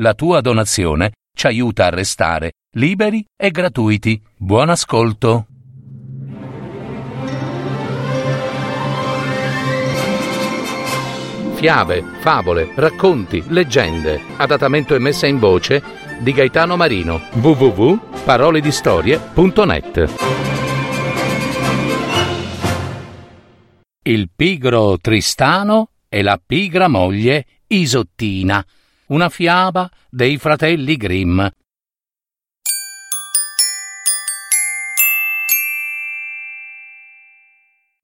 La tua donazione ci aiuta a restare liberi e gratuiti. Buon ascolto. Fiabe, favole, racconti, leggende. Adattamento e messa in voce di Gaetano Marino. www.paroledistorie.net Il pigro Tristano e la pigra moglie Isottina una fiaba dei fratelli Grimm.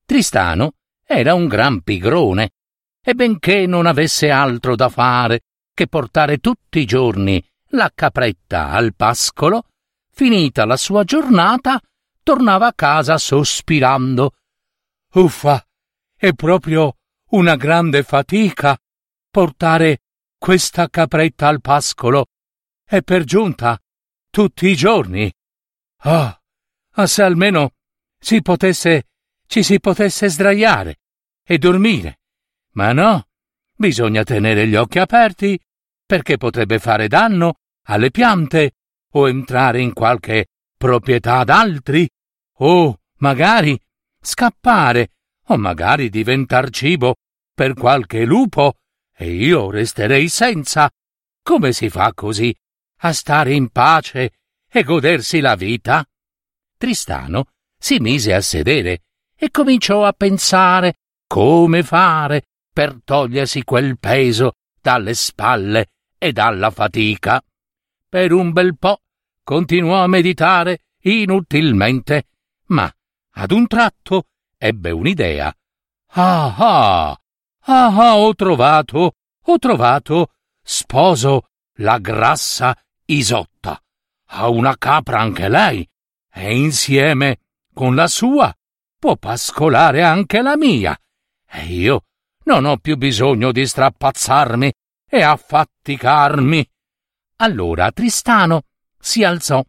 Tristano era un gran pigrone e benché non avesse altro da fare che portare tutti i giorni la capretta al pascolo, finita la sua giornata, tornava a casa sospirando. Uffa, è proprio una grande fatica portare questa capretta al pascolo è per giunta tutti i giorni. Ah, oh, se almeno si potesse, ci si potesse sdraiare e dormire. Ma no, bisogna tenere gli occhi aperti perché potrebbe fare danno alle piante o entrare in qualche proprietà d'altri o magari scappare o magari diventar cibo per qualche lupo e io resterei senza. Come si fa così a stare in pace e godersi la vita? Tristano si mise a sedere e cominciò a pensare come fare per togliersi quel peso dalle spalle e dalla fatica. Per un bel po' continuò a meditare inutilmente, ma ad un tratto ebbe un'idea. Ah ah! Ah, ah, ho trovato, ho trovato. Sposo la grassa Isotta. Ha una capra anche lei. E insieme con la sua può pascolare anche la mia. E io non ho più bisogno di strappazzarmi e affaticarmi. Allora Tristano si alzò,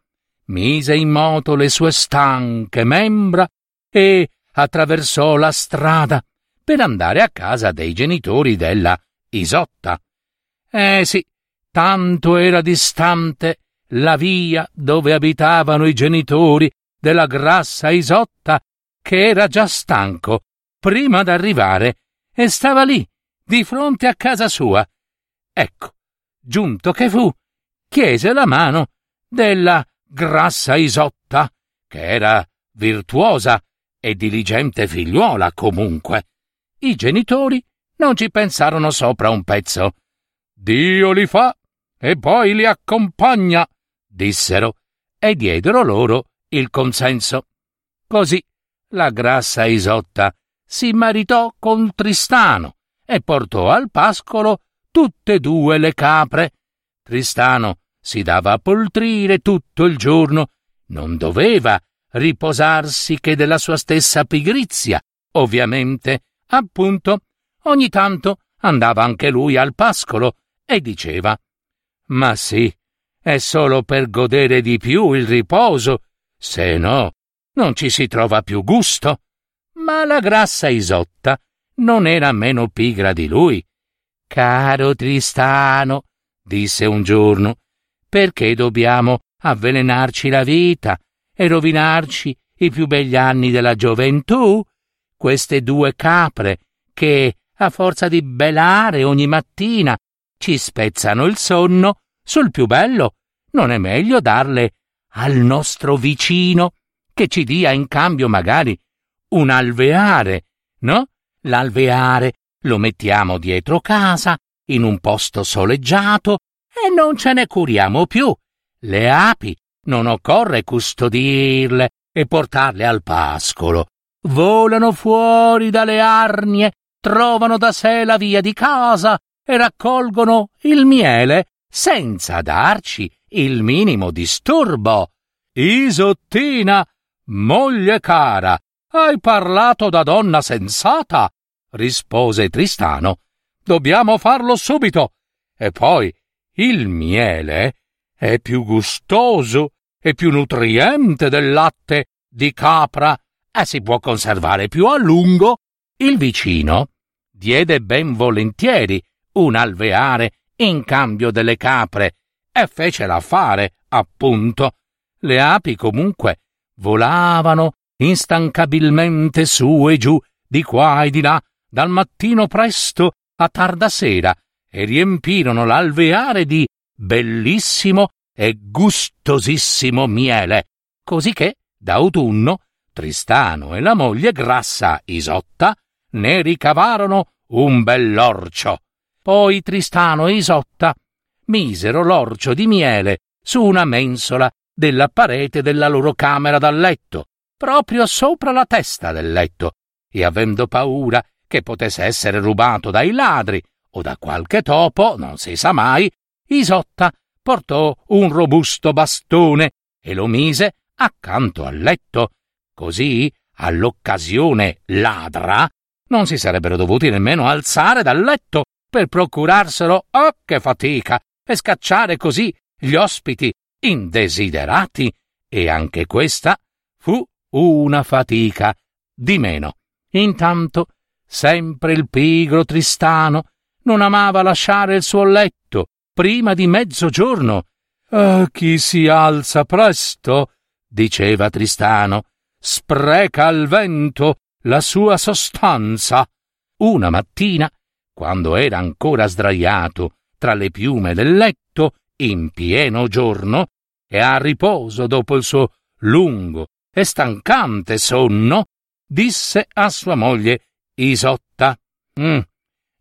mise in moto le sue stanche membra e attraversò la strada per andare a casa dei genitori della Isotta. Eh sì, tanto era distante la via dove abitavano i genitori della grassa Isotta che era già stanco prima d'arrivare e stava lì, di fronte a casa sua. Ecco, giunto che fu, chiese la mano della grassa Isotta, che era virtuosa e diligente figliuola comunque. I genitori non ci pensarono sopra un pezzo. Dio li fa e poi li accompagna, dissero, e diedero loro il consenso. Così la grassa Isotta si maritò con Tristano e portò al pascolo tutte e due le capre. Tristano si dava a poltrire tutto il giorno, non doveva riposarsi che della sua stessa pigrizia, ovviamente, Appunto, ogni tanto andava anche lui al pascolo e diceva Ma sì, è solo per godere di più il riposo, se no non ci si trova più gusto. Ma la grassa Isotta non era meno pigra di lui. Caro Tristano, disse un giorno, perché dobbiamo avvelenarci la vita e rovinarci i più begli anni della gioventù? Queste due capre che, a forza di belare ogni mattina, ci spezzano il sonno sul più bello. Non è meglio darle al nostro vicino che ci dia in cambio magari un alveare, no? L'alveare lo mettiamo dietro casa, in un posto soleggiato, e non ce ne curiamo più. Le api non occorre custodirle e portarle al pascolo volano fuori dalle arnie, trovano da sé la via di casa e raccolgono il miele senza darci il minimo disturbo. Isottina, moglie cara, hai parlato da donna sensata, rispose Tristano. Dobbiamo farlo subito. E poi il miele è più gustoso e più nutriente del latte di capra e si può conservare più a lungo, il vicino diede ben volentieri un alveare in cambio delle capre e fece l'affare, appunto. Le api comunque volavano instancabilmente su e giù, di qua e di là, dal mattino presto a tarda sera, e riempirono l'alveare di bellissimo e gustosissimo miele, così che, da autunno, Tristano e la moglie grassa Isotta ne ricavarono un bell'orcio. Poi Tristano e Isotta misero l'orcio di miele su una mensola della parete della loro camera da letto, proprio sopra la testa del letto, e avendo paura che potesse essere rubato dai ladri o da qualche topo, non si sa mai, Isotta portò un robusto bastone e lo mise accanto al letto, così all'occasione ladra non si sarebbero dovuti nemmeno alzare dal letto per procurarselo, oh che fatica, e scacciare così gli ospiti indesiderati, e anche questa fu una fatica. Di meno. Intanto, sempre il pigro Tristano non amava lasciare il suo letto prima di mezzogiorno. Ah, chi si alza presto, diceva Tristano, spreca al vento la sua sostanza. Una mattina, quando era ancora sdraiato tra le piume del letto, in pieno giorno, e a riposo dopo il suo lungo e stancante sonno, disse a sua moglie Isotta. Mm,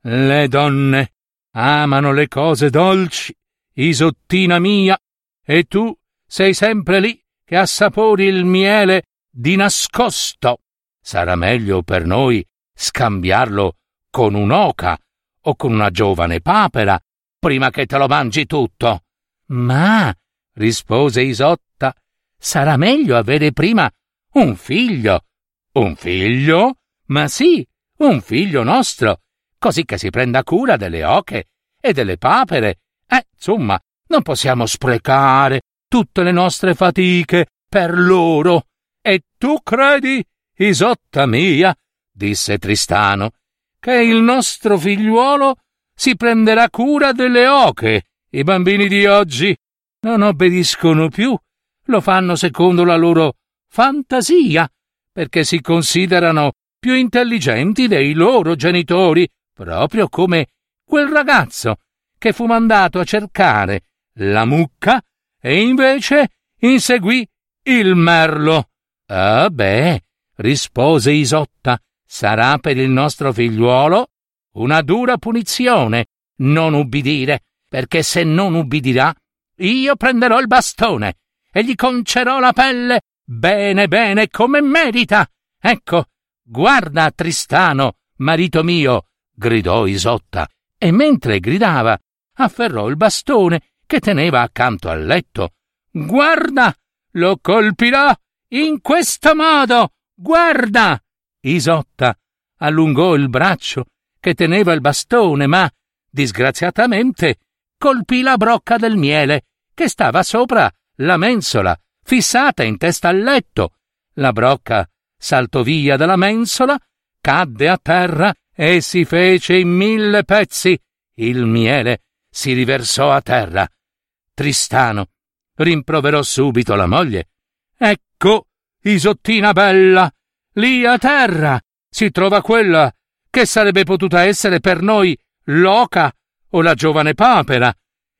le donne amano le cose dolci, Isottina mia, e tu sei sempre lì che assapori il miele di nascosto. Sarà meglio per noi scambiarlo con un'oca o con una giovane papera prima che te lo mangi tutto. Ma, rispose Isotta, sarà meglio avere prima un figlio. Un figlio? Ma sì, un figlio nostro, così che si prenda cura delle oche e delle papere. Eh, insomma, non possiamo sprecare tutte le nostre fatiche per loro. E tu credi, Isotta mia, disse Tristano, che il nostro figliuolo si prenderà cura delle oche. I bambini di oggi non obbediscono più, lo fanno secondo la loro fantasia, perché si considerano più intelligenti dei loro genitori, proprio come quel ragazzo che fu mandato a cercare la mucca e invece inseguì il merlo. Ah beh, rispose Isotta, sarà per il nostro figliuolo una dura punizione non ubbidire, perché se non ubbidirà, io prenderò il bastone e gli concerò la pelle bene bene come merita. Ecco, guarda Tristano, marito mio, gridò Isotta, e mentre gridava afferrò il bastone che teneva accanto al letto. Guarda, lo colpirò in questo modo. Guarda. Isotta allungò il braccio che teneva il bastone, ma disgraziatamente colpì la brocca del miele che stava sopra la mensola, fissata in testa al letto. La brocca saltò via dalla mensola, cadde a terra e si fece in mille pezzi. Il miele si riversò a terra. Tristano rimproverò subito la moglie. Ecco, Isottina bella, lì a terra si trova quella che sarebbe potuta essere per noi l'oca o la giovane papera.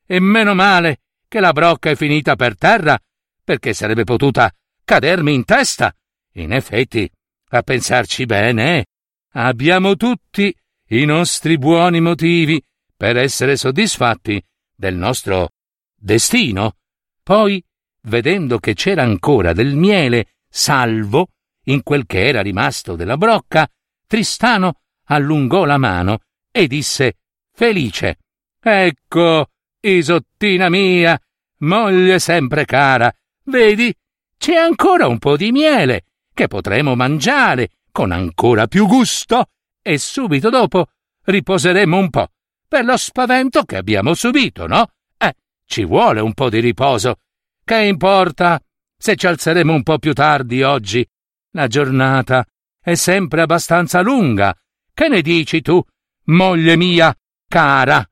E meno male che la brocca è finita per terra, perché sarebbe potuta cadermi in testa. In effetti, a pensarci bene, abbiamo tutti i nostri buoni motivi per essere soddisfatti del nostro destino. Poi, vedendo che c'era ancora del miele salvo in quel che era rimasto della brocca, Tristano allungò la mano e disse felice Ecco, Isottina mia, moglie sempre cara, vedi, c'è ancora un po' di miele che potremo mangiare con ancora più gusto e subito dopo riposeremo un po' per lo spavento che abbiamo subito, no? Eh, ci vuole un po' di riposo. Che importa se ci alzeremo un po' più tardi oggi? La giornata è sempre abbastanza lunga. Che ne dici tu, moglie mia cara?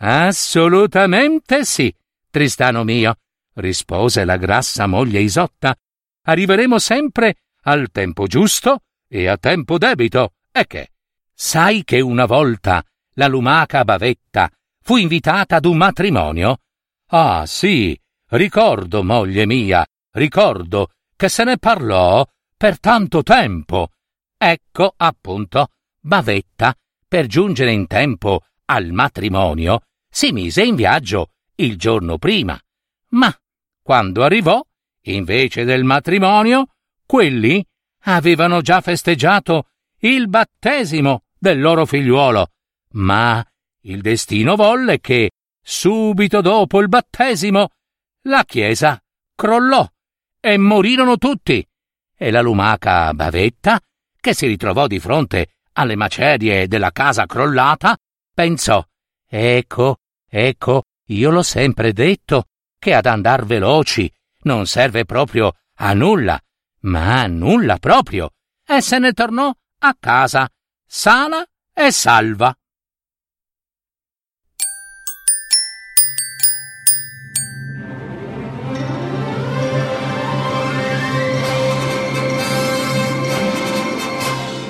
Assolutamente sì, Tristano mio, rispose la grassa moglie Isotta. Arriveremo sempre al tempo giusto e a tempo debito. E che? Sai che una volta la lumaca Bavetta fu invitata ad un matrimonio? Ah, sì, ricordo, moglie mia, ricordo che se ne parlò per tanto tempo. Ecco, appunto, Bavetta, per giungere in tempo al matrimonio, si mise in viaggio il giorno prima. Ma, quando arrivò, invece del matrimonio, quelli avevano già festeggiato il battesimo del loro figliuolo. Ma il destino volle che, subito dopo il battesimo, la chiesa crollò e morirono tutti. E la lumaca Bavetta, che si ritrovò di fronte alle macerie della casa crollata, pensò Ecco, ecco, io l'ho sempre detto che ad andar veloci non serve proprio a nulla, ma a nulla proprio, e se ne tornò a casa, sana e salva.